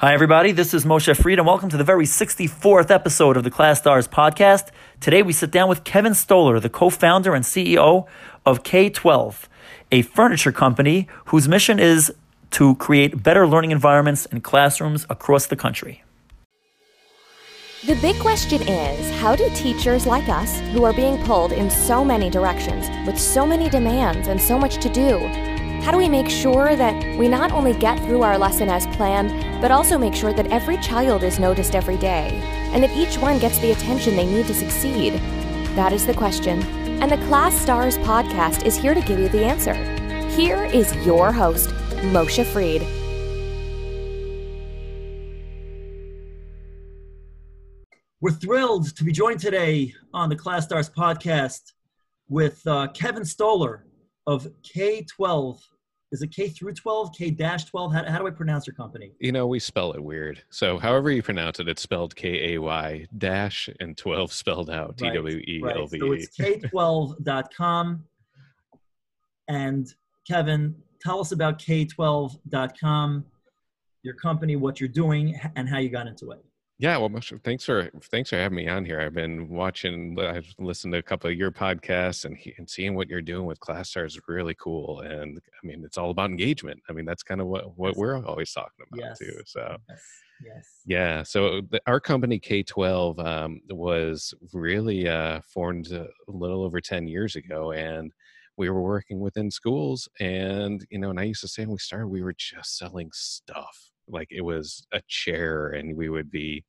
Hi, everybody. This is Moshe Fried, and welcome to the very 64th episode of the Class Stars podcast. Today, we sit down with Kevin Stoller, the co founder and CEO of Kay-Twelve, a furniture company whose mission is to create better learning environments in classrooms across the country. The big question is how do teachers like us, who are being pulled in so many directions, with so many demands and so much to do, how do we make sure that we not only get through our lesson as planned, but also make sure that every child is noticed every day, and that each one gets the attention they need to succeed? That is the question, and the Class Stars podcast is here to give you the answer. Here is your host, Moshe Fried. We're thrilled to be joined today on the Class Stars podcast with uh, Kevin Stoller of K12 is it K through 12, K dash 12? How, how do I pronounce your company? You know, we spell it weird. So, however you pronounce it, it's spelled K A Y dash and 12 spelled out T W E L V E. So, it's Kay-Twelve.com. And Kevin, tell us about Kay-Twelve.com, your company, what you're doing, and how you got into it. Yeah, well, thanks for thanks for having me on here. I've been watching, I've listened to a couple of your podcasts, and and seeing what you're doing with Class Stars is really cool. And I mean, it's all about engagement. I mean, that's kind of what what we're always talking about yes. too. So. Yes. Yes. Yeah. So the, our company Kay-Twelve um, was really uh, formed a little over 10 years ago, and we were working within schools. And you know, and I used to say when we started, we were just selling stuff like it was a chair and we would be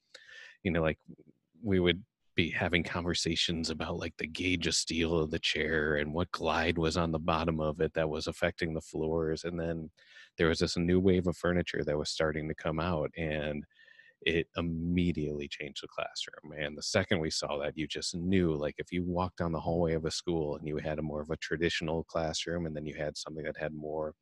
you know like we would be having conversations about like the gauge of steel of the chair and what glide was on the bottom of it that was affecting the floors and then there was this new wave of furniture that was starting to come out and it immediately changed the classroom. And the second we saw that, you just knew like if you walked down the hallway of a school and you had a more of a traditional classroom and then you had something that had more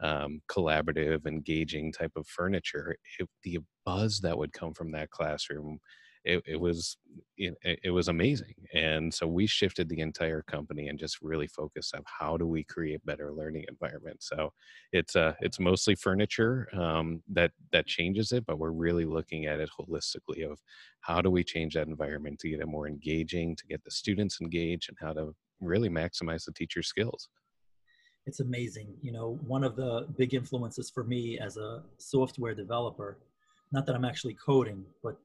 um, collaborative, engaging type of furniture, it, the buzz that would come from that classroom it, it was it, it, was amazing. And so we shifted the entire company and just really focused on how do we create better learning environments. So it's uh it's mostly furniture um, that that changes it but we're really looking at it holistically of how do we change that environment to get it more engaging to get the students engaged and how to really maximize the teacher skills it's amazing you know one of the big influences for me as a software developer not that i'm actually coding but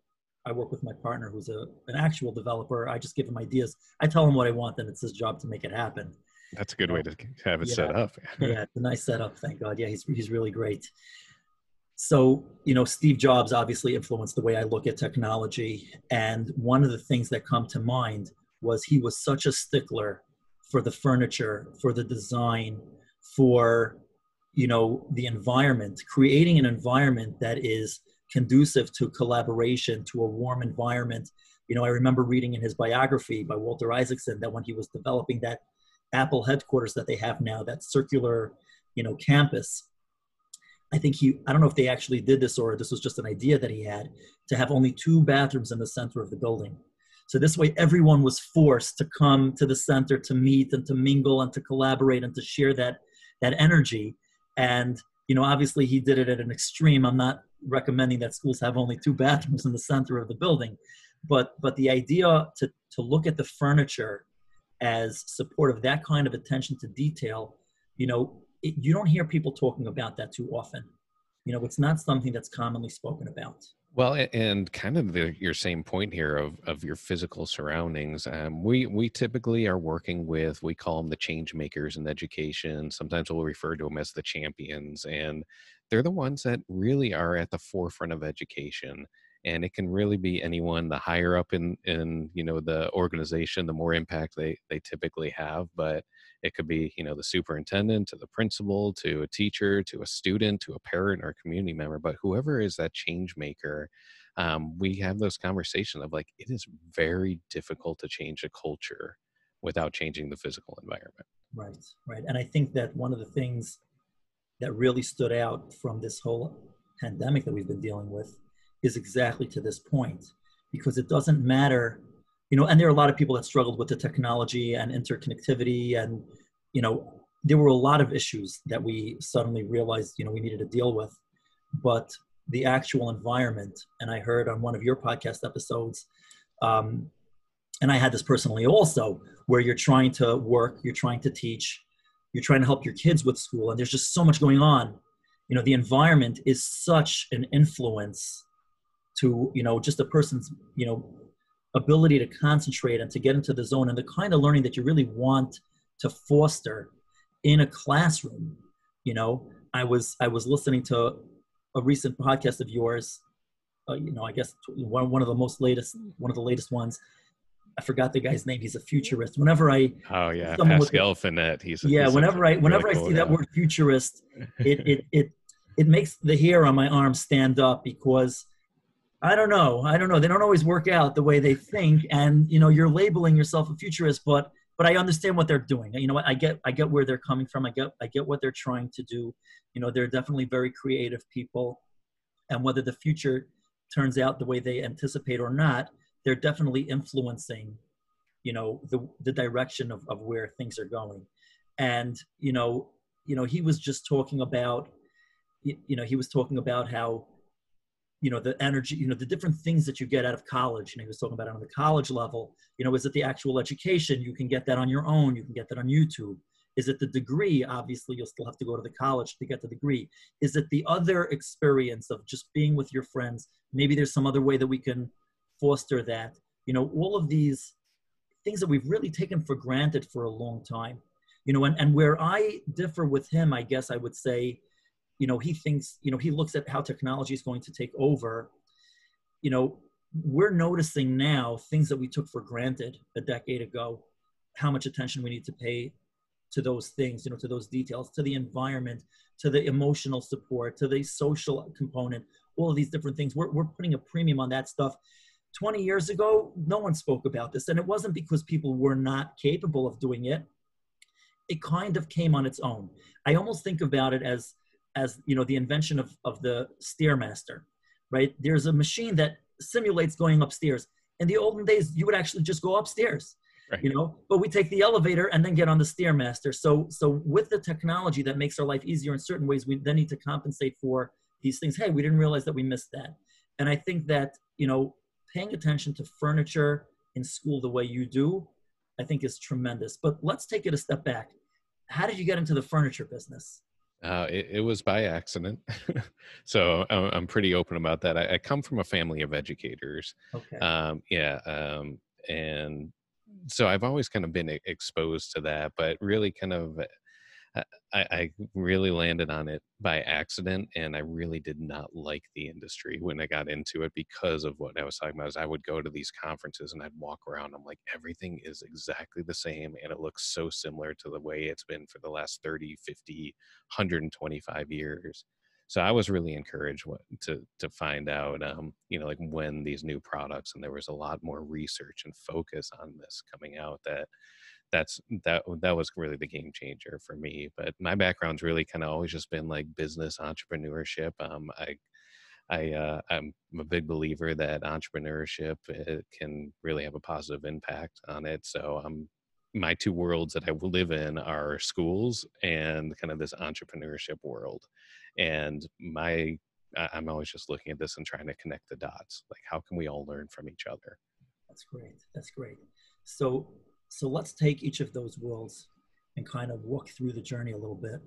I work with my partner who's a, an actual developer. I just give him ideas. I tell him what I want, and it's his job to make it happen. That's a good way to have it yeah, set up. yeah, it's a nice setup. Thank God. Yeah, he's he's really great. So you know, Steve Jobs obviously influenced the way I look at technology, and one of the things that come to mind was he was such a stickler for the furniture, for the design, for you know the environment, creating an environment that is conducive to collaboration, to a warm environment. You know, I remember reading in his biography by Walter Isaacson that when he was developing that Apple headquarters that they have now, that circular, you know, campus, I think he, I don't know if they actually did this or this was just an idea that he had to have only two bathrooms in the center of the building. So this way, everyone was forced to come to the center to meet and to mingle and to collaborate and to share that that energy. And you know, obviously he did it at an extreme. I'm not recommending that schools have only two bathrooms in the center of the building, but but the idea to to look at the furniture as support of that kind of attention to detail, you know, it, you don't hear people talking about that too often. You know, it's not something that's commonly spoken about. Well, and kind of the, your same point here of, of your physical surroundings. Um, we we typically are working with we call them the change makers in education. Sometimes we'll refer to them as the champions, and they're the ones that really are at the forefront of education. And it can really be anyone. The higher up in in you know the organization, the more impact they they typically have. But it could be, you know, the superintendent to the principal to a teacher to a student to a parent or a community member. But whoever is that change maker, um, we have those conversations of like, it is very difficult to change a culture without changing the physical environment. Right, right. And I think that one of the things that really stood out from this whole pandemic that we've been dealing with is exactly to this point because it doesn't matter you know, and there are a lot of people that struggled with the technology and interconnectivity, and you know, there were a lot of issues that we suddenly realized, you know, we needed to deal with. But the actual environment. And I heard on one of your podcast episodes, um, and I had this personally also, where you're trying to work, you're trying to teach, you're trying to help your kids with school, and there's just so much going on. You know, the environment is such an influence to, you know, just a person's, you know, ability to concentrate and to get into the zone and the kind of learning that you really want to foster in a classroom. You know, I was I was listening to a recent podcast of yours. Uh, you know, I guess one one of the most latest one of the latest ones. I forgot the guy's name. He's a futurist. Whenever I oh yeah Pascal Finette. He's a, yeah. He's whenever I whenever I see that word futurist, it it it it makes the hair on my arm stand up because I don't know. I don't know. They don't always work out the way they think, and you know, you're labeling yourself a futurist, but but I understand what they're doing. You know what? I get I get where they're coming from. I get I get what they're trying to do. You know, they're definitely very creative people, and whether the future turns out the way they anticipate or not, they're definitely influencing, you know, the the direction of, of where things are going. And you know, you know, he was just talking about, you know, he was talking about how you know the energy you know the different things that you get out of college and he was talking about on the college level you know is it the actual education? You can get that on your own you can get that on youtube. Is it the degree? Obviously you'll still have to go to the college to get the degree. Is it the other experience of just being with your friends? Maybe there's some other way that we can foster that. You know all of these things that we've really taken for granted for a long time. You know and, and where i differ with him i guess i would say you know he thinks you know he looks at how technology is going to take over. You know we're noticing now things that we took for granted a decade ago how much attention we need to pay to those things you know to those details to the environment to the emotional support to the social component all of these different things. We're, we're putting a premium on that stuff. 20 years ago no one spoke about this and it wasn't because people were not capable of doing it. It kind of came on its own. I almost think about it as as you know the invention of, of the stairmaster right? There's a machine that simulates going upstairs. In the olden days you would actually just go upstairs right. you know? But we take the elevator and then get on the stairmaster. So so with the technology that makes our life easier in certain ways we then need to compensate for these things. Hey we didn't realize that we missed that. And i think that you know paying attention to furniture in school the way you do i think is tremendous. But let's take it a step back. How did you get into the furniture business uh, it, it, was by accident. so I'm, I'm, pretty open about that. I, I, come from a family of educators. Okay. Um, yeah. Um, and so I've always kind of been exposed to that, but really kind of I, I, really landed on it by accident, and I really did not like the industry when I got into it because of what I was talking about. Is I would go to these conferences and I'd walk around. I'm like, everything is exactly the same, and it looks so similar to the way it's been for the last 30, 50, 125 years. So I was really encouraged to to find out, um, you know, like when these new products, and there was a lot more research and focus on this coming out that that's that that was really the game changer for me. But my background's really kind of always just been like business entrepreneurship. Um, I I uh, I'm a big believer that entrepreneurship eh, can really have a positive impact on it. So um, my two worlds that I live in are schools and kind of this entrepreneurship world. And my I'm always just looking at this and trying to connect the dots. Like, how can we all learn from each other? That's great. That's great. So so let's take each of those worlds and kind of walk through the journey a little bit.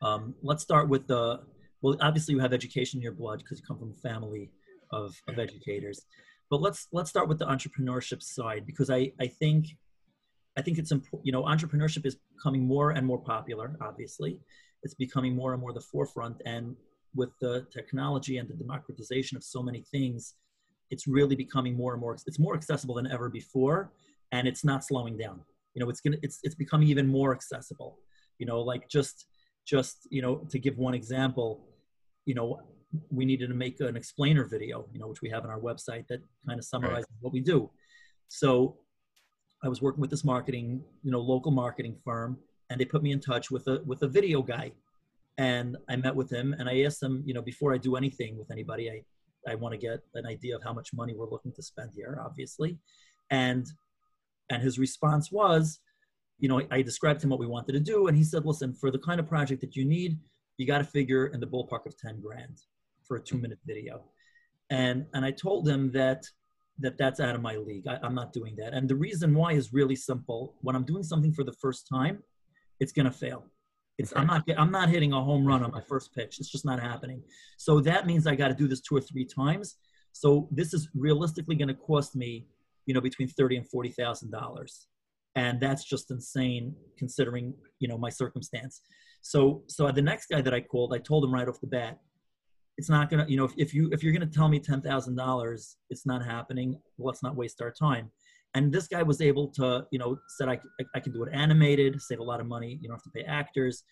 Um, let's start with the, well, obviously you have education in your blood because you come from a family of, of educators. But let's let's start with the entrepreneurship side because I, I think I think it's important, you know, entrepreneurship is becoming more and more popular, obviously. It's becoming more and more the forefront. And with the technology and the democratization of so many things, it's really becoming more and more, it's more accessible than ever before and it's not slowing down. You know it's gonna it's it's becoming even more accessible. You know like just just you know to give one example you know we needed to make an explainer video you know which we have on our website that kind of summarizes right. what we do. So i was working with this marketing you know local marketing firm and they put me in touch with a with a video guy. And i met with him and i asked him you know before i do anything with anybody i i want to get an idea of how much money we're looking to spend here obviously. And and his response was, you know, I described to him what we wanted to do, and he said, listen, for the kind of project that you need, you got to figure in the ballpark of 10 grand. for a two minute video. And, and I told him that, that that's out of my league. I, I'm not doing that. And the reason why is really simple. When I'm doing something for the first time, it's going to fail. It's, I'm not I'm not hitting a home run on my first pitch. It's just not happening. So that means I got to do this two or three times. So this is realistically going to cost me, you know, between thirty and forty thousand dollars, and that's just insane considering you know my circumstance. So so the next guy that I called, I told him right off the bat, it's not gonna you know if, if you if you're gonna tell me ten thousand dollars, it's not happening. Let's not waste our time. And this guy was able to, you know, said I, I, I can do it animated, save a lot of money. You don't have to pay actors.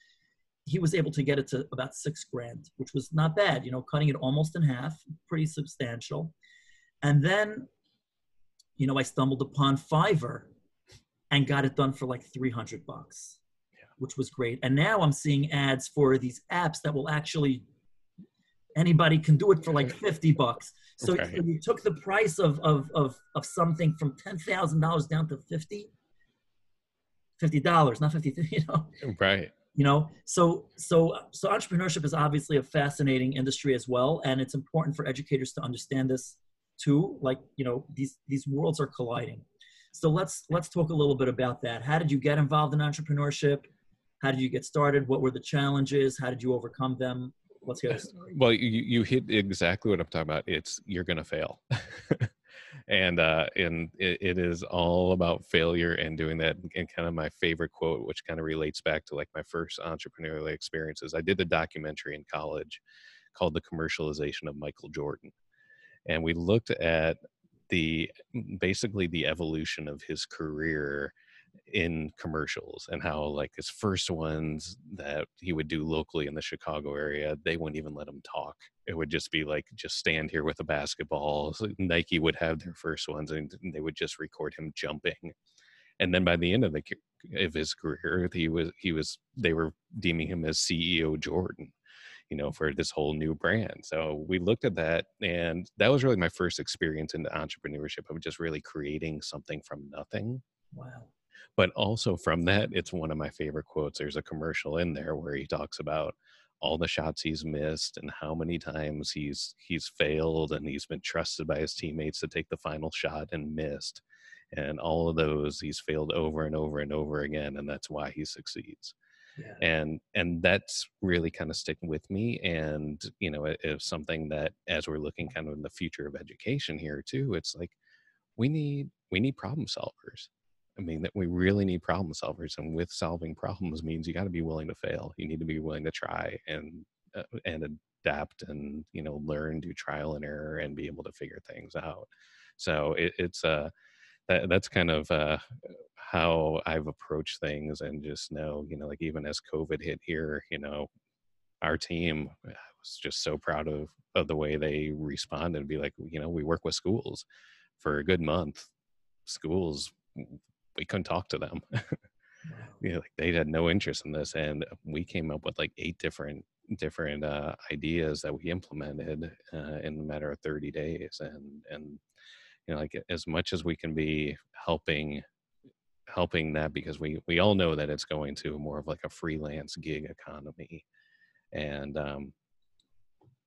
He was able to get it to about six grand, which was not bad, you know, cutting it almost in half, pretty substantial. And then, you know, I stumbled upon Fiverr and got it done for like 300 bucks, yeah. which was great. And now I'm seeing ads for these apps that will actually anybody can do it for like 50 bucks. So, okay. so you took the price of, of, of, of something from $10,000 down to 50, $50, not 50, you know? Right. You know, so, so, so entrepreneurship is obviously a fascinating industry as well. And it's important for educators to understand this too. Like, you know, these, these worlds are colliding. So let's, let's talk a little bit about that. How did you get involved in entrepreneurship? How did you get started? What were the challenges? How did you overcome them? Let's hear this. Well, you, you hit exactly what I'm talking about. It's you're going to fail. and uh, and it, it is all about failure and doing that. And kind of my favorite quote, which kind of relates back to like my first entrepreneurial experiences. I did a documentary in college called "The Commercialization of Michael Jordan," and we looked at the basically the evolution of his career in commercials and how like his first ones that he would do locally in the Chicago area, they wouldn't even let him talk. It would just be like just stand here with a basketball. So Nike would have their first ones and they would just record him jumping. And then by the end of the of his career, he was he was they were deeming him as CEO Jordan, you know, for this whole new brand. So we looked at that, and that was really my first experience into entrepreneurship of just really creating something from nothing. Wow but also from that it's one of my favorite quotes there's a commercial in there where he talks about all the shots he's missed and how many times he's he's failed and he's been trusted by his teammates to take the final shot and missed and all of those he's failed over and over and over again and that's why he succeeds yeah. and and that's really kind of sticking with me and you know it, it's something that as we're looking kind of in the future of education here too it's like we need we need problem solvers I mean, that we really need problem solvers, and with solving problems means you got to be willing to fail. You need to be willing to try and uh, and adapt, and you know, learn, do trial and error, and be able to figure things out. So it, it's uh, that, that's kind of uh, how I've approached things, and just know, you know, like even as COVID hit here, you know, our team uh, was just so proud of of the way they responded. Be like, you know, we work with schools for a good month. Schools we couldn't talk to them. you know, like they had no interest in this, and we came up with like eight different different uh, ideas that we implemented uh, in a matter of 30 days, and and you know, like as much as we can be helping helping that because we we all know that it's going to more of like a freelance gig economy and um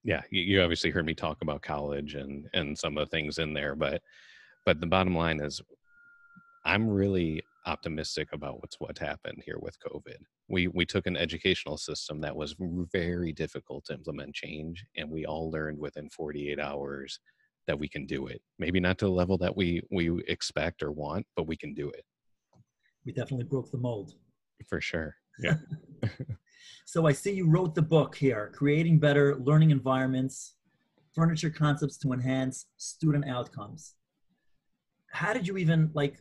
yeah you, you obviously heard me talk about college and and some of the things in there but but the bottom line is I'm really optimistic about what's what happened here with COVID. We we took an educational system that was very difficult to implement change, and we all learned within 48 hours that we can do it. Maybe not to the level that we we expect or want, but we can do it. We definitely broke the mold. For sure. Yeah. so I see you wrote the book here, creating better learning environments, furniture concepts to enhance student outcomes. How did you even like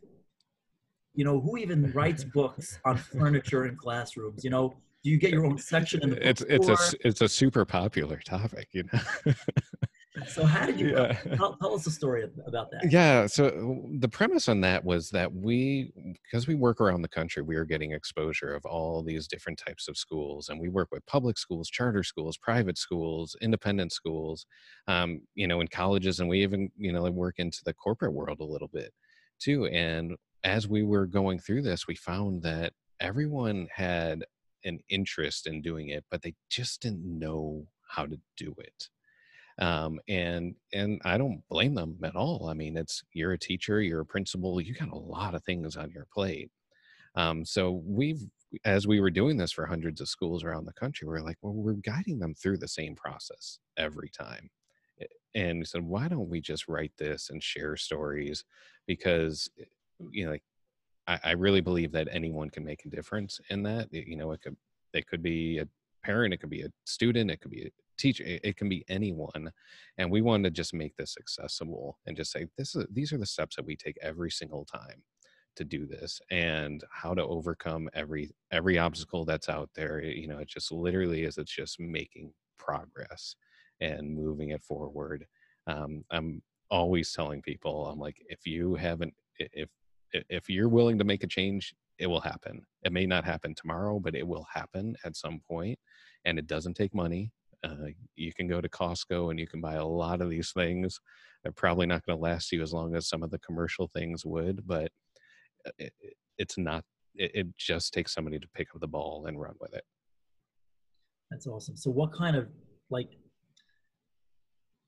you know who even writes books on furniture in classrooms you know do you get your own section in the it's it's a it's a super popular topic you know so how did you yeah. tell, tell, us a story about that yeah so the premise on that was that we because we work around the country we are getting exposure of all these different types of schools and we work with public schools charter schools private schools independent schools um, you know in colleges and we even you know work into the corporate world a little bit too and as we were going through this, we found that everyone had an interest in doing it, but they just didn't know how to do it. Um, and and i don't blame them at all. I mean it's you're a teacher you're a principal you got a lot of things on your plate. Um, so we've as we were doing this for hundreds of schools around the country we are like well we're guiding them through the same process every time. And we said why don't we just write this and share stories? Because eh, you know like I, I really believe that anyone can make a difference in that. You know it could it could be a parent it could be a student it could be a teacher it, it can be anyone and we want to just make this accessible and just say this is these are the steps that we take every single time to do this and how to overcome every every obstacle that's out there you know it just literally is it's just making progress and moving it forward. Um, I'm always telling people, I'm like, if you haven't, if if you're willing to make a change, it will happen. It may not happen tomorrow, but it will happen at some point, and it doesn't take money. Uh, you can go to Costco and you can buy a lot of these things. They're probably not going to last you as long as some of the commercial things would, but uh, it, it's not. It, it just takes somebody to pick up the ball and run with it. That's awesome. So, what kind of like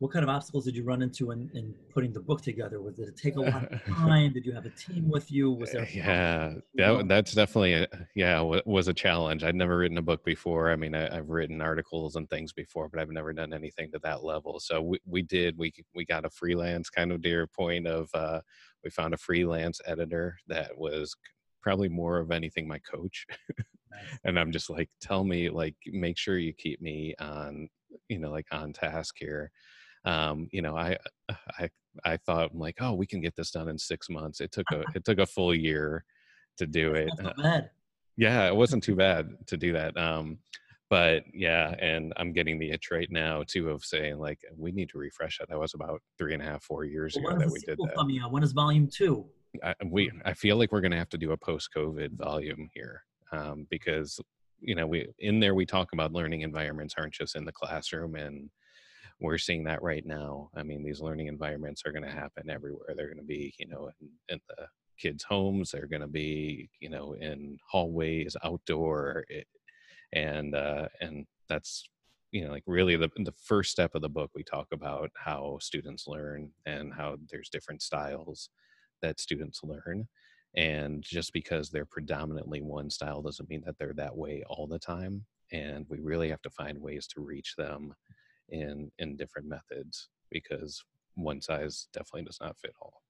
what kind of obstacles did you run into in, in putting the book together? Was did it take a lot of time? did you have a team with you? Was there? Yeah, that, that's definitely a, yeah was a challenge. I'd never written a book before. I mean, I, have written articles and things before, but I've never done anything to that level. So we, we did. We we got a freelance kind of dear point of uh, we found a freelance editor that was probably more of anything my coach. and I'm just like, tell me like, make sure you keep me on you know like on task here um, you know, I, uh, I, I thought I'm like, oh, we can get this done in six months. It took a, it took a full year to do it. bad. Yeah, it wasn't too bad to do that. Um, but yeah, and I'm getting the itch right now too of saying like we need to refresh it. That was about three and a half, four years well, ago that we did that. Coming out? When is volume two? I, we I feel like we're going to have to do a post-COVID volume here um, because you know we in there we talk about learning environments aren't just in the classroom and we're seeing that right now. I mean, these learning environments are going to happen everywhere. They're going to be, you know, in, in the kids' homes. They're going to be, you know, in hallways, outdoor, it, eh, and uh, and that's you know like really the the first step of the book. We talk about how students learn and how there's different styles that students learn. And just because they're predominantly one style doesn't mean that they're that way all the time. And we really have to find ways to reach them in in different methods because one size definitely does not fit all.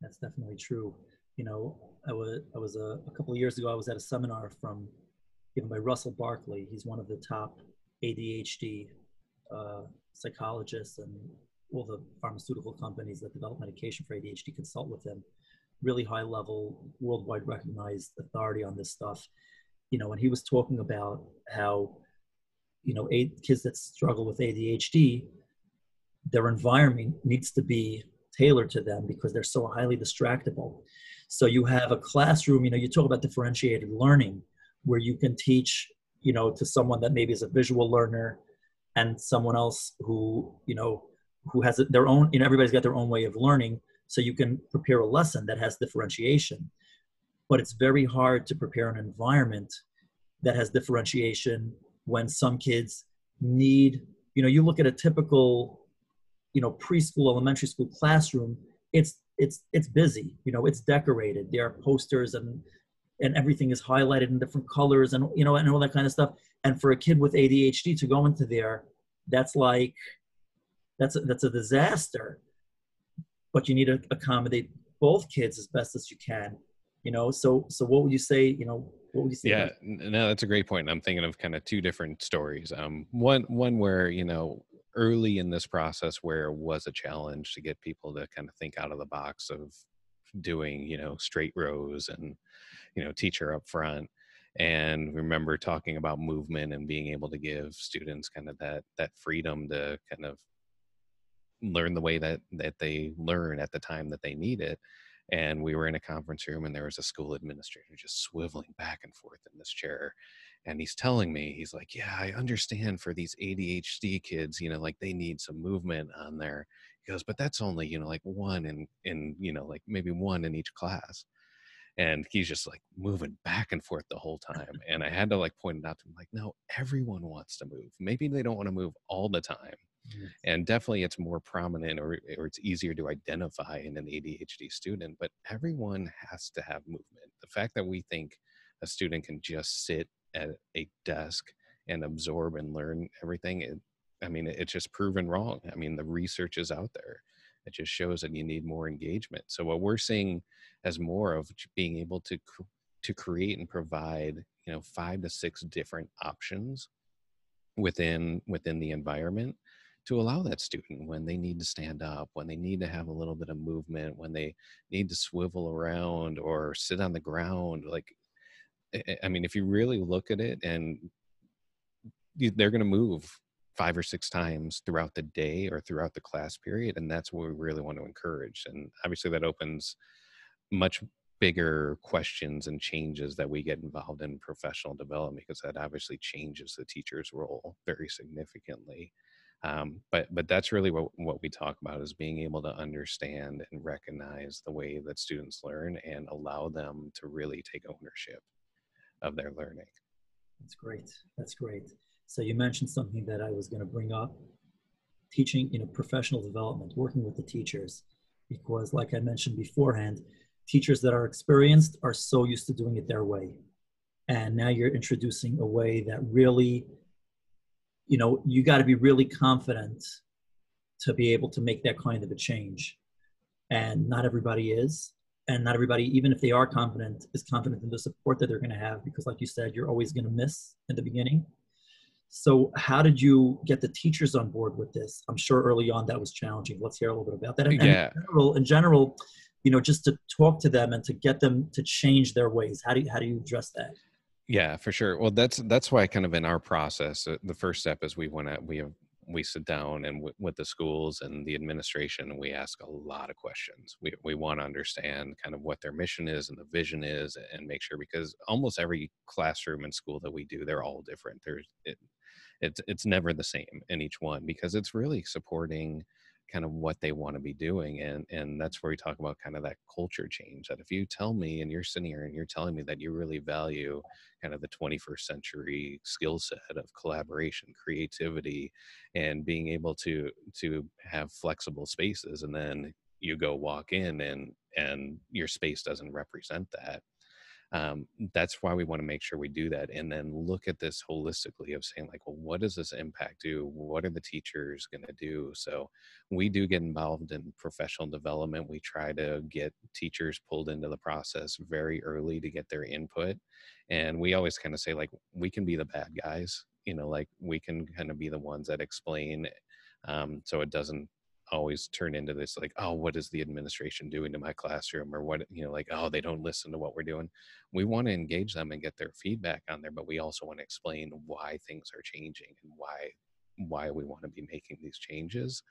That's definitely true. You know, I was I was a, a couple of years ago. I was at a seminar from given by Russell Barkley. He's one of the top ADHD uh, psychologists, and all the pharmaceutical companies that develop medication for ADHD consult with him. Really high level, worldwide recognized authority on this stuff. You know, and he was talking about how you know, kids that struggle with ADHD, their environment needs to be tailored to them because they're so highly distractible. So you have a classroom, you know, you talk about differentiated learning where you can teach, you know, to someone that maybe is a visual learner and someone else who, you know, who has their own, you know, everybody's got their own way of learning. So you can prepare a lesson that has differentiation. But it's very hard to prepare an environment that has differentiation when some kids need you know you look at a typical you know preschool elementary school classroom it's it's it's busy you know it's decorated. There are posters and and everything is highlighted in different colors and you know and all that kind of stuff. And for a kid with adhd to go into there that's like that's a, that's a disaster. But you need to accommodate both kids as best as you can you know? So so what would you say you know what? Yeah, no, that's a great point. I'm thinking of kind of two different stories. Um, one one where you know early in this process where it was a challenge to get people to kind of think out of the box of doing you know straight rows and you know teacher up front and remember talking about movement and being able to give students kind of that that freedom to kind of learn the way that that they learn at the time that they need it and we were in a conference room and there was a school administrator just swiveling back and forth in this chair and he's telling me he's like yeah i understand for these adhd kids you know like they need some movement on there. He goes but that's only you know like one in in you know like maybe one in each class. And he's just like moving back and forth the whole time and i had to like point it out to him like no everyone wants to move. Maybe they don't want to move all the time Mm-hmm. And definitely it's more prominent or, or it's easier to identify in an ADHD student, but everyone has to have movement. The fact that we think a student can just sit at a desk and absorb and learn everything, it, I mean, it's just proven wrong. I mean, the research is out there. It just shows that you need more engagement. So what we're seeing as more of being able to to create and provide, you know, five to six different options within within the environment to allow that student when they need to stand up, when they need to have a little bit of movement, when they need to swivel around or sit on the ground. Like, eh, eh, I mean, if you really look at it and they're going to move five or six times throughout the day or throughout the class period. And that's what we really want to encourage. And obviously, that opens much bigger questions and changes that we get involved in professional development because that obviously changes the teacher's role very significantly um, but but that's really what, what we talk about is being able to understand and recognize the way that students learn and allow them to really take ownership of their learning. That's great. That's great. So you mentioned something that i was going to bring up. Teaching you know professional development working with the teachers because like i mentioned beforehand teachers that are experienced are so used to doing it their way. And now you're introducing a way that really you know you got to be really confident to be able to make that kind of a change. And not everybody is and not everybody even if they are confident is confident in the support that they're going to have because like you said you're always going to miss in the beginning. So how did you get the teachers on board with this? I'm sure early on that was challenging. Let's hear a little bit about that. And yeah. in general, in general you know just to talk to them and to get them to change their ways. How do you how do you address that yeah, for sure. Well, that's that's why kind of in our process, uh, the first step is we want to we have we sit down and w- with the schools and the administration we ask a lot of questions we, we want to understand kind of what their mission is and the vision is and make sure because almost every classroom and school that we do they're all different there's it, it's it's never the same in each one because it's really supporting kind of what they want to be doing and and that's where we talk about kind of that culture change that if you tell me and you're sitting here and you're telling me that you really value kind of the 21st century skill set of collaboration creativity and being able to to have flexible spaces and then you go walk in and and your space doesn't represent that um, that's why we want to make sure we do that and then look at this holistically of saying like well what does this impact do? What are the teachers going to do? So we do get involved in professional development. We try to get teachers pulled into the process very early to get their input and we always kind of say like we can be the bad guys you know like we can kind of be the ones that explain um, so it doesn't always turn into this like oh what is the administration doing to my classroom? or what you know like oh they don't listen to what we're doing. We want to engage them and get their feedback on there but we also want to explain why things are changing and why why we want to be making these changes.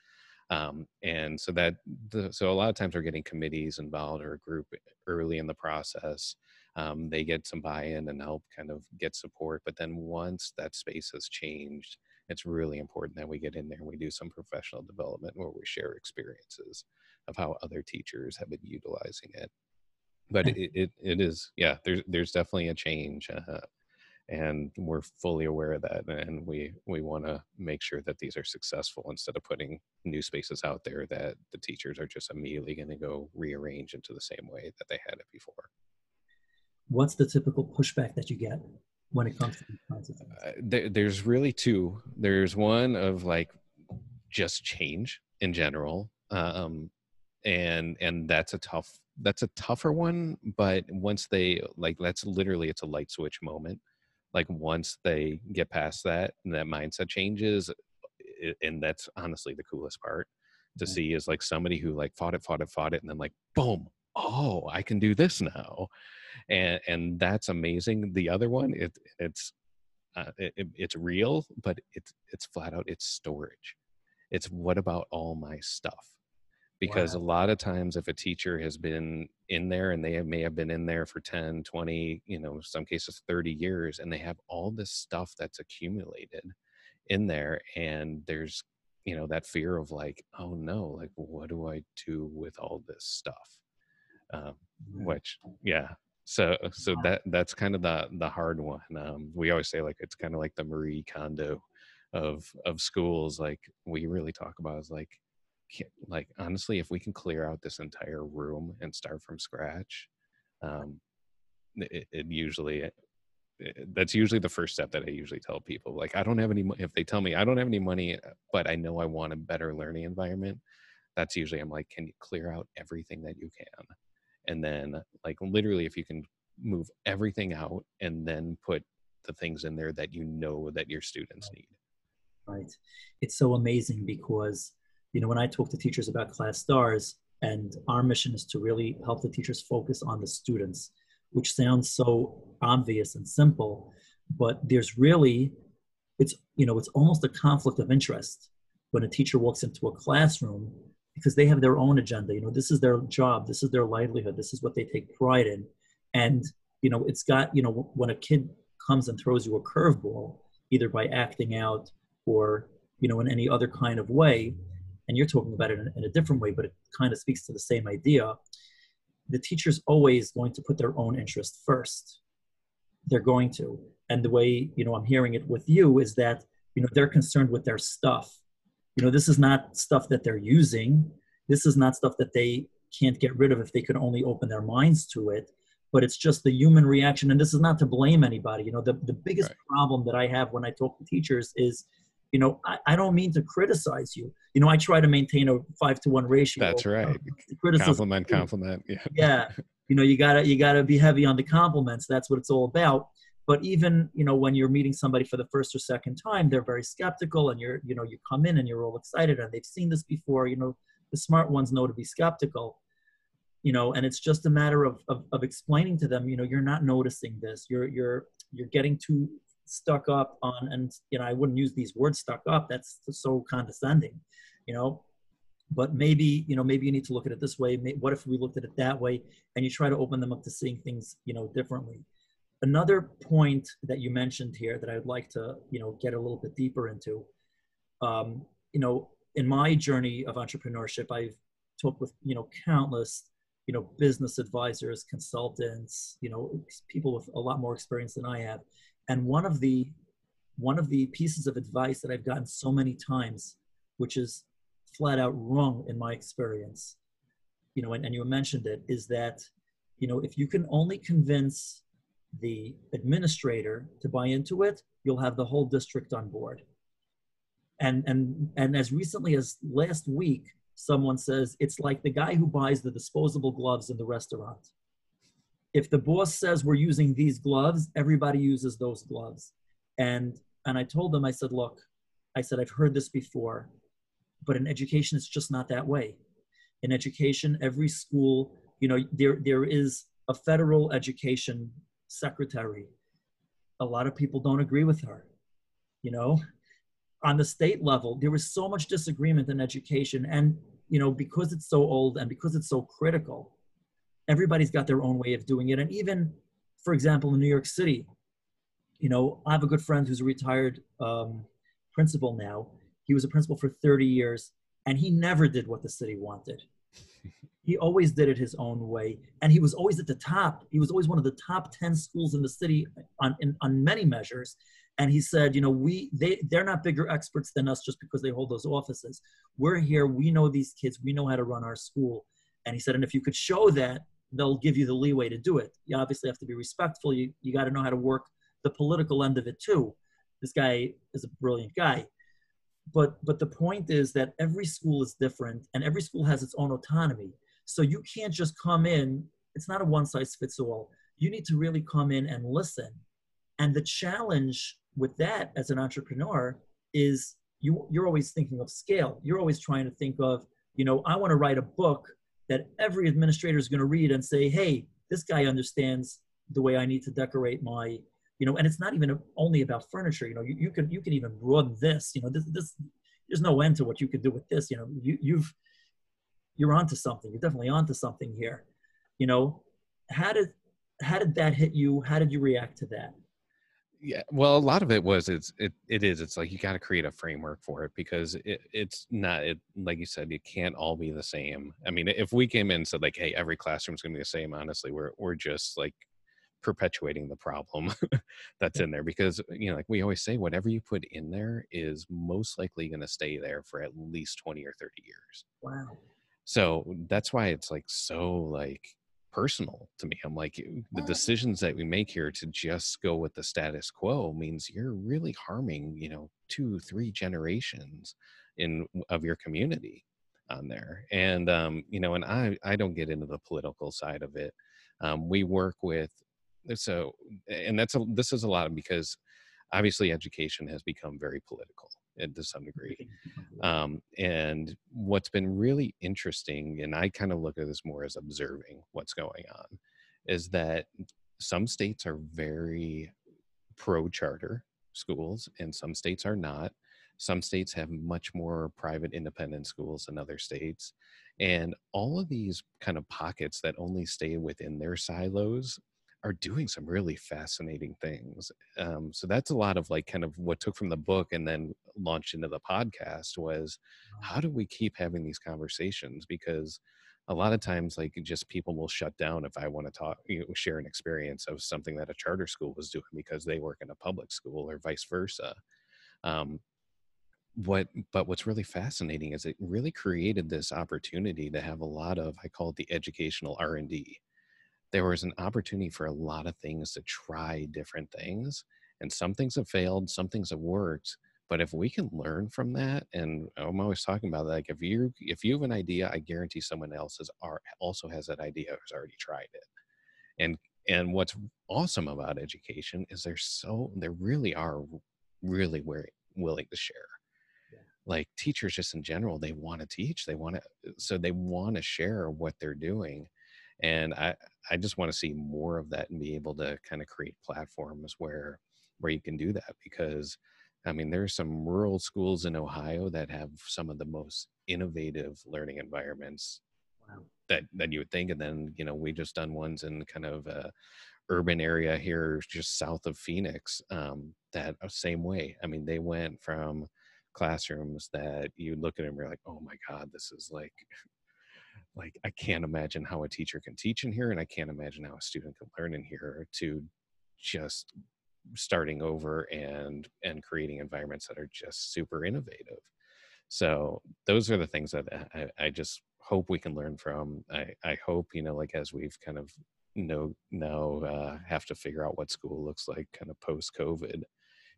Um, and so that the, so a lot of times we're getting committees involved or a group early in the process. Um, they get some buy-in and help kind of get support but then once that space has changed it's really important that we get in there and we do some professional development where we share experiences of how other teachers have been utilizing it. But it, it, it is yeah there's there's definitely a change uh, and we're fully aware of that and we we want to make sure that these are successful instead of putting new spaces out there that the teachers are just immediately going to go rearrange into the same way that they had it before. What's the typical pushback that you get when it comes to these kinds of things? Uh, there, there's really two. There's one of like just change in general, um, and and that's a tough that's a tougher one. But once they like, that's literally it's a light switch moment. Like once they get past that and that mindset changes, and that's honestly the coolest part to see is like somebody who like fought it, fought it, fought it, and then like boom, oh, I can do this now and and that's amazing. The other one, it it's uh, it, it's real, but it's it's flat out it's storage. It's what about all my stuff? Because wow. a lot of times, if a teacher has been in there and they may have been in there for 10, 20, you know, some cases 30 years, and they have all this stuff that's accumulated in there, and there's you know that fear of like oh no like what do i do with all this stuff um, which yeah so so that that's kind of the the hard one um, we always say like it's kind of like the marie kondo of of schools like we really talk about is like like honestly if we can clear out this entire room and start from scratch um it, it usually it, that's usually the first step that i usually tell people like i don't have any if they tell me i don't have any money but i know i want a better learning environment that's usually i'm like can you clear out everything that you can and then like literally if you can move everything out and then put the things in there that you know that your students need. Right. It's so amazing because you know when i talk to teachers about class stars and our mission is to really help the teachers focus on the students which sounds so obvious and simple but there's really it's you know it's almost a conflict of interest when a teacher walks into a classroom because they have their own agenda you know this is their job this is their livelihood this is what they take pride in. And you know it's got you know when a kid comes and throws you a curveball either by acting out or you know in any other kind of way and you're talking about it in, in a different way but it kind of speaks to the same idea the teacher's always going to put their own interest first. They're going to. And the way you know i'm hearing it with you is that you know they're concerned with their stuff you know this is not stuff that they're using. This is not stuff that they can't get rid of if they could only open their minds to it but it's just the human reaction. And this is not to blame anybody. You know the, the biggest right. problem that i have when i talk to teachers is you know I, I, don't mean to criticize you. You know i try to maintain a five to one ratio. That's right. Um, compliment compliment. Yeah. Yeah. You know you gotta you gotta be heavy on the compliments. That's what it's all about but even you know when you're meeting somebody for the first or second time they're very skeptical and you're you know you come in and you're all excited and they've seen this before you know the smart ones know to be skeptical you know and it's just a matter of, of, of explaining to them you know you're not noticing this. You're you're you're getting too stuck up on and you know i wouldn't use these words stuck up that's so condescending you know. But maybe you know maybe you need to look at it this way. What if we looked at it that way? And you try to open them up to seeing things you know differently another point that you mentioned here that i'd like to you know get a little bit deeper into um, you know in my journey of entrepreneurship i've talked with you know countless you know business advisors consultants you know people with a lot more experience than i have. And one of the one of the pieces of advice that i've gotten so many times which is flat out wrong in my experience you know and, and you mentioned it is that you know if you can only convince the administrator to buy into it you'll have the whole district on board and and and as recently as last week someone says it's like the guy who buys the disposable gloves in the restaurant. If the boss says we're using these gloves, everybody uses those gloves. And and I told them, I said, look, I said, I've heard this before, but in education, it's just not that way. In education, every school, you know, there there is a federal education secretary. A lot of people don't agree with her. You know, on the state level, there was so much disagreement in education. And, you know, because it's so old and because it's so critical, everybody's got their own way of doing it. And even, for example, in New York City, you know, I have a good friend who's a retired um, principal now. He was a principal for 30 years, and he never did what the city wanted. he always did it his own way, and he was always at the top. He was always one of the top 10 schools in the city on, in, on many measures. And he said you know we they they're not bigger experts than us just because they hold those offices. We're here. We know these kids. We know how to run our school. And he said and if you could show that they'll give you the leeway to do it. You obviously have to be respectful. You, you got to know how to work the political end of it too. This guy is a brilliant guy. But but the point is that every school is different and every school has its own autonomy so you can't just come in it's not a one size fits all you need to really come in and listen. And the challenge with that as an entrepreneur is you you're always thinking of scale. You're always trying to think of you know i want to write a book that every administrator is going to read and say hey this guy understands the way i need to decorate my you know and it's not even only about furniture you know you, you can you can even broaden this you know this this there's no end to what you could do with this you know you you've you're onto something. You're definitely onto something here. You know how did how did that hit you? How did you react to that? Yeah well a lot of it was it's it, it is it's like you got to create a framework for it because it, it's not it like you said it can't all be the same. I mean if we came in and said like hey every classroom's going to be the same honestly we're we're just like perpetuating the problem that's in there because you know like we always say whatever you put in there is most likely going to stay there for at least 20 or 30 years. Wow so that's why it's like so like personal to me. I'm like the decisions that we make here to just go with the status quo means you're really harming you know two three generations in of your community on there. And um you know and i i don't get into the political side of it. Um we work with so and that's a this is a lot because obviously education has become very political to some degree. Um, and what's been really interesting and i kind of look at this more as observing what's going on is that some states are very pro charter schools and some states are not. Some states have much more private independent schools than other states and all of these kind of pockets that only stay within their silos are doing some really fascinating things. Um, so that's a lot of like kind of what took from the book and then launched into the podcast was how do we keep having these conversations? Because a lot of times, like just people will shut down if I want to talk, you know, share an experience of something that a charter school was doing because they work in a public school or vice versa. Um, what but what's really fascinating is it really created this opportunity to have a lot of i call it the educational r&d there was an opportunity for a lot of things to try different things and some things have failed some things have worked but if we can learn from that and i'm always talking about that like if you if you have an idea i guarantee someone else has also has that idea has already tried it. And and what's awesome about education is they're so they really are really willing to share. Like teachers just in general they want to teach they want to so they want to share what they're doing and i i just want to see more of that and be able to kind of create platforms where where you can do that because i mean there's some rural schools in ohio that have some of the most innovative learning environments wow. that that you would think and then you know we just done ones in kind of a urban area here just south of phoenix um that uh, same way i mean they went from classrooms that you look at them and you're like oh my god this is like like i can't imagine how a teacher can teach in here and i can't imagine how a student can learn in here to just starting over and and creating environments that are just super innovative. So those are the things that i, I just hope we can learn from. I i hope you know like as we've kind of know now uh, have to figure out what school looks like kind of post covid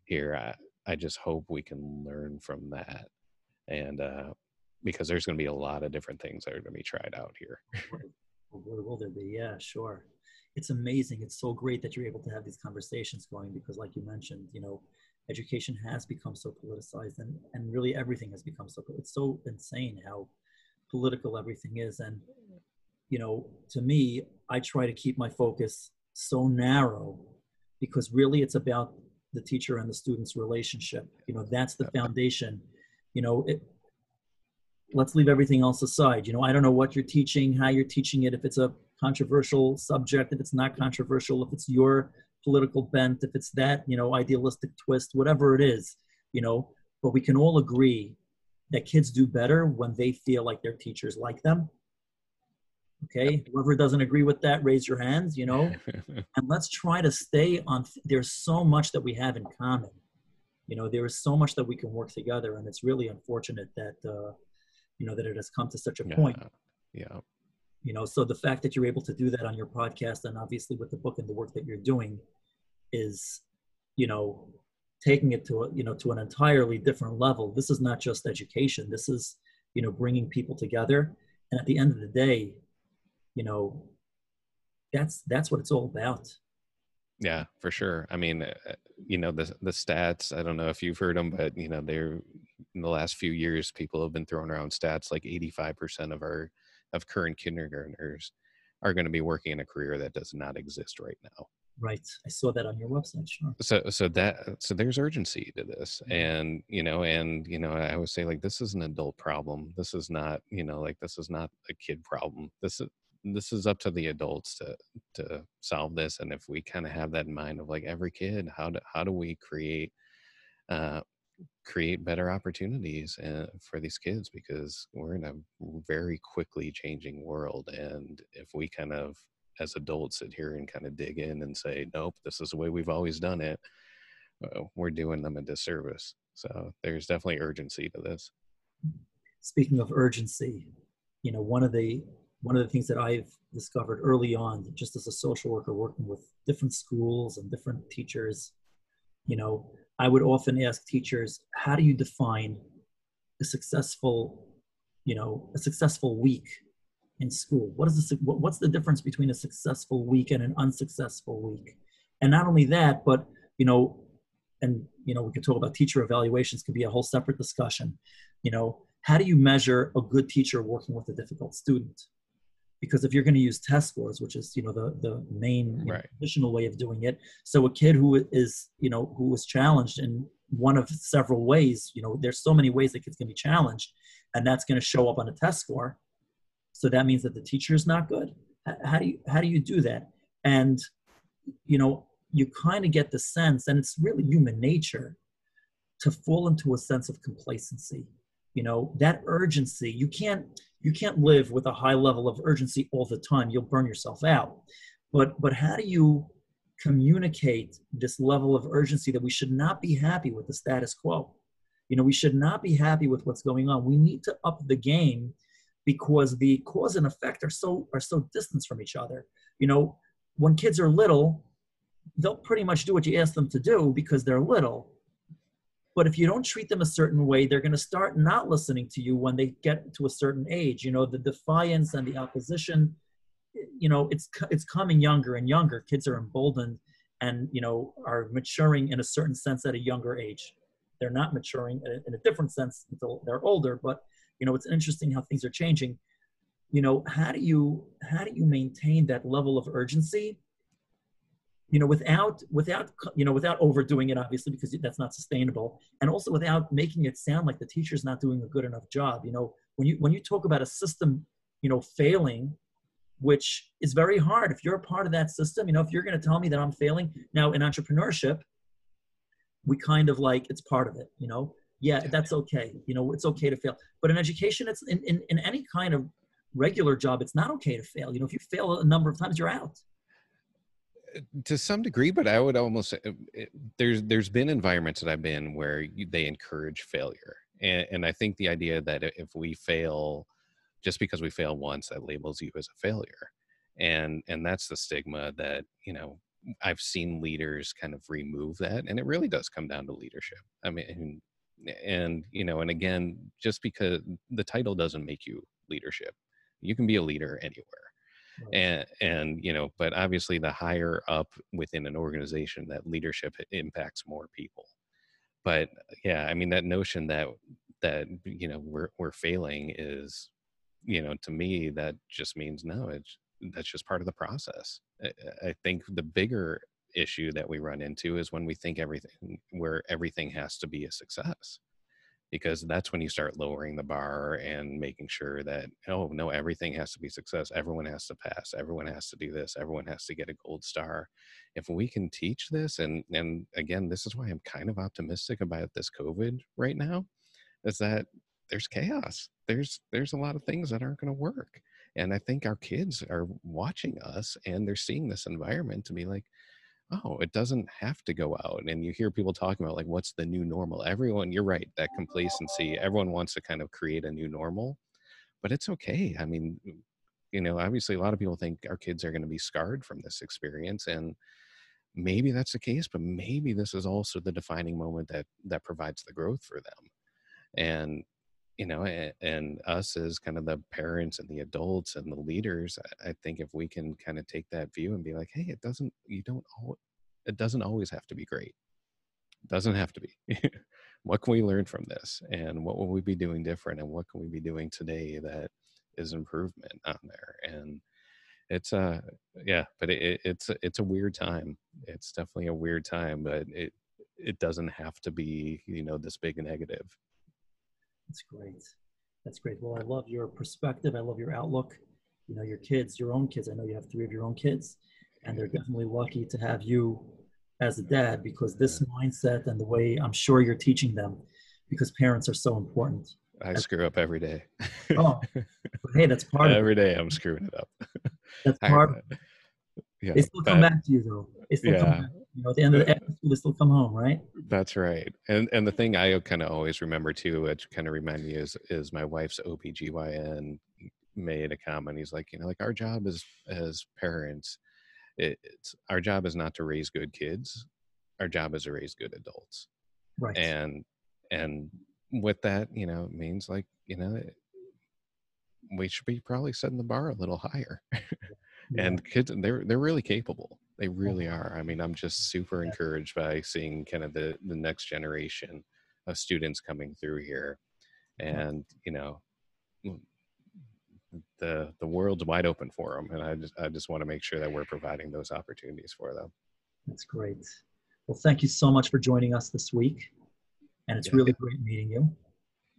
here I, I just hope we can learn from that. And uh because there's going to be a lot of different things that are going to be tried out here. will, will there be? Yeah, sure. It's amazing. It's so great that you're able to have these conversations going because, like you mentioned, you know, education has become so politicized and, and really everything has become so, it's so insane how political everything is. And, you know, to me, I try to keep my focus so narrow because really it's about the teacher and the student's relationship. You know, that's the foundation. You know, it, let's leave everything else aside. You know, I don't know what you're teaching, how you're teaching it, if it's a controversial subject, if it's not controversial, if it's your political bent, if it's that, you know, idealistic twist, whatever it is, you know, but we can all agree that kids do better when they feel like their teachers like them. Okay, whoever doesn't agree with that, raise your hands, you know, and let's try to stay on. There's so much that we have in common. You know, there is so much that we can work together, and it's really unfortunate that uh, you know that it has come to such a yeah. point. Yeah. You know so the fact that you're able to do that on your podcast and obviously with the book and the work that you're doing is you know taking it to a, you know to an entirely different level. This is not just education. This is you know bringing people together. And at the end of the day you know that's that's what it's all about. Yeah for sure. I mean uh, you know the the stats i don't know if you've heard them but you know they're in the last few years people have been throwing around stats like 85% of our of current kindergartners are going to be working in a career that does not exist right now. Right. I saw that on your website sure. So so that so there's urgency to this mm-hmm. and you know and you know i always say like this is an adult problem. This is not you know like this is not a kid problem. This is this is up to the adults to to solve this and if we kind of have that in mind of like every kid how do how do we create uh create better opportunities uh, for these kids because we're in a very quickly changing world and if we kind of as adults sit here and kind of dig in and say, nope, this is the way we've always done it, uh, we're doing them a disservice. So there's definitely urgency to this. Speaking of urgency, you know, one of the one of the things that I've discovered early on, just as a social worker working with different schools and different teachers, you know, I would often ask teachers, how do you define a successful, you know, a successful week in school? What is the, what's the difference between a successful week and an unsuccessful week? And not only that, but, you know, and, you know, we could talk about teacher evaluations could be a whole separate discussion. You know, how do you measure a good teacher working with a difficult student? Because if you're going to use test scores which is you know the the main right. traditional way of doing it. So a kid who is you know who was challenged in one of several ways you know there's so many ways that kids can be challenged and that's going to show up on a test score. So that means that the teacher is not good. How do you how do you do that? And you know you kind of get the sense and it's really human nature to fall into a sense of complacency. You know that urgency you can't you can't live with a high level of urgency all the time. You'll burn yourself out. But but how do you communicate this level of urgency that we should not be happy with the status quo? You know we should not be happy with what's going on. We need to up the game because the cause and effect are so are so distant from each other. You know when kids are little they'll pretty much do what you ask them to do because they're little but if you don't treat them a certain way they're going to start not listening to you when they get to a certain age. You know the defiance and the opposition you know it's it's coming younger and younger. Kids are emboldened and you know are maturing in a certain sense at a younger age. They're not maturing in a different sense until they're older but you know it's interesting how things are changing. You know how do you how do you maintain that level of urgency you know, without without you know without overdoing it, obviously, because that's not sustainable, and also without making it sound like the teacher's not doing a good enough job. You know, when you when you talk about a system, you know, failing, which is very hard. If you're a part of that system, you know, if you're going to tell me that I'm failing now in entrepreneurship, we kind of like it's part of it. You know, yeah, that's okay. You know, it's okay to fail. But in education, it's in in, in any kind of regular job, it's not okay to fail. You know, if you fail a number of times, you're out to some degree but i would almost uh, there's there's been environments that i've been where you, they encourage failure and, and i think the idea that if we fail just because we fail once that labels you as a failure and and that's the stigma that you know i've seen leaders kind of remove that and it really does come down to leadership. I mean and you know and again just because the title doesn't make you leadership. You can be a leader anywhere and and you know but obviously the higher up within an organization that leadership impacts more people. But uh, yeah i mean that notion that that you know we're we're failing is you know to me that just means no it's that's just part of the process. I, I think the bigger issue that we run into is when we think everything where everything has to be a success because that's when you start lowering the bar and making sure that oh no everything has to be success. Everyone has to pass. Everyone has to do this. Everyone has to get a gold star. If we can teach this and and again this is why i'm kind of optimistic about this covid right now is that there's chaos. There's there's a lot of things that aren't going to work. And i think our kids are watching us and they're seeing this environment to be like oh, it doesn't have to go out. And you hear people talking about like, what's the new normal? Everyone, you're right, that complacency, everyone wants to kind of create a new normal, but it's okay. I mean, mm, you know, obviously a lot of people think our kids are going to be scarred from this experience. And maybe that's the case, but maybe this is also the defining moment that, that provides the growth for them. And you know and, us as kind of the parents and the adults and the leaders I, think if we can kind of take that view and be like hey it doesn't you don't it doesn't always have to be great. It doesn't have to be. What can we learn from this? And what will we be doing different? And what can we be doing today that is improvement on there? And it's uh yeah but it, it's it's a weird time. It's definitely a weird time but it it doesn't have to be you know this big negative that's great. That's great. Well, I love your perspective. I love your outlook. You know, your kids, your own kids. I know you have three of your own kids, and they're definitely lucky to have you as a dad because this mindset and the way I'm sure you're teaching them, because parents are so important. I screw up every day. oh, hey, that's part of it. every day I'm screwing it up. That's part. Yeah, they still come back to you though. They still yeah. come back. You know, at the end of the episode, they still come home, right? That's right. And and the thing I kind of always remember too, which kind of remind me is is my wife's OBGYN made a comment. He's like, you know, like our job as as parents, it, it's our job is not to raise good kids. Our job is to raise good adults. Right. And and with that, you know, it means like, you know, we should be probably setting the bar a little higher. yeah. And kids, they're they're really capable. They oh, really are. I mean, I'm just super encouraged by seeing kind of the the next generation of students coming through here, and you know, the the world's wide open for them, and I just I just want to make sure that we're providing those opportunities for them. That's great. Well, thank you so much for joining us this week, and it's yeah. really great meeting you.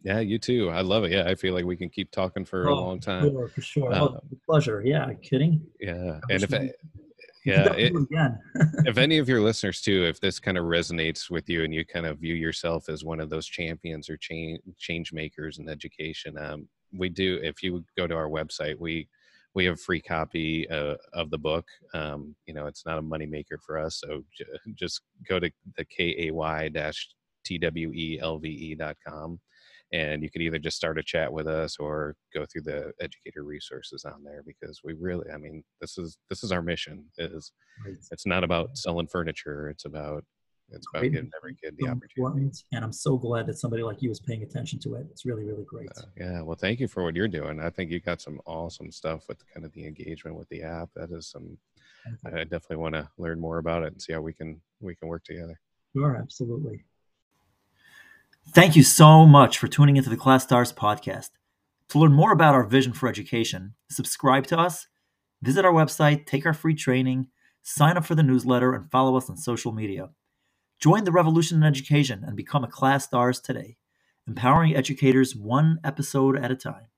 Yeah, you too. I love it. Yeah, I feel like we can keep talking for oh, a long time. Sure, for sure. Uh, oh, pleasure. Yeah, kidding. Yeah, and if I, yeah, it, if any of your listeners too, if this kind of resonates with you and you kind of view yourself as one of those champions or change change makers in education, um, we do. If you go to our website, we we have a free copy uh, of the book. Um, you know, it's not a moneymaker for us, so j- just go to the kay dash twelve dot com and you could either just start a chat with us or go through the educator resources on there because we really i mean this is this is our mission is it's not about selling furniture it's about it's about great. giving every kid the opportunity. and i'm so glad that somebody like you is paying attention to it. It's really really great. Uh, yeah well thank you for what you're doing. I think you got some awesome stuff with kind of the engagement with the app. That is some i definitely want to learn more about it and see how we can we can work together. Sure absolutely Thank you so much for tuning into the Class Stars podcast. To learn more about our vision for education, subscribe to us, visit our website, take our free training, sign up for the newsletter, and follow us on social media. Join the revolution in education and become a Class Stars today, empowering educators one episode at a time.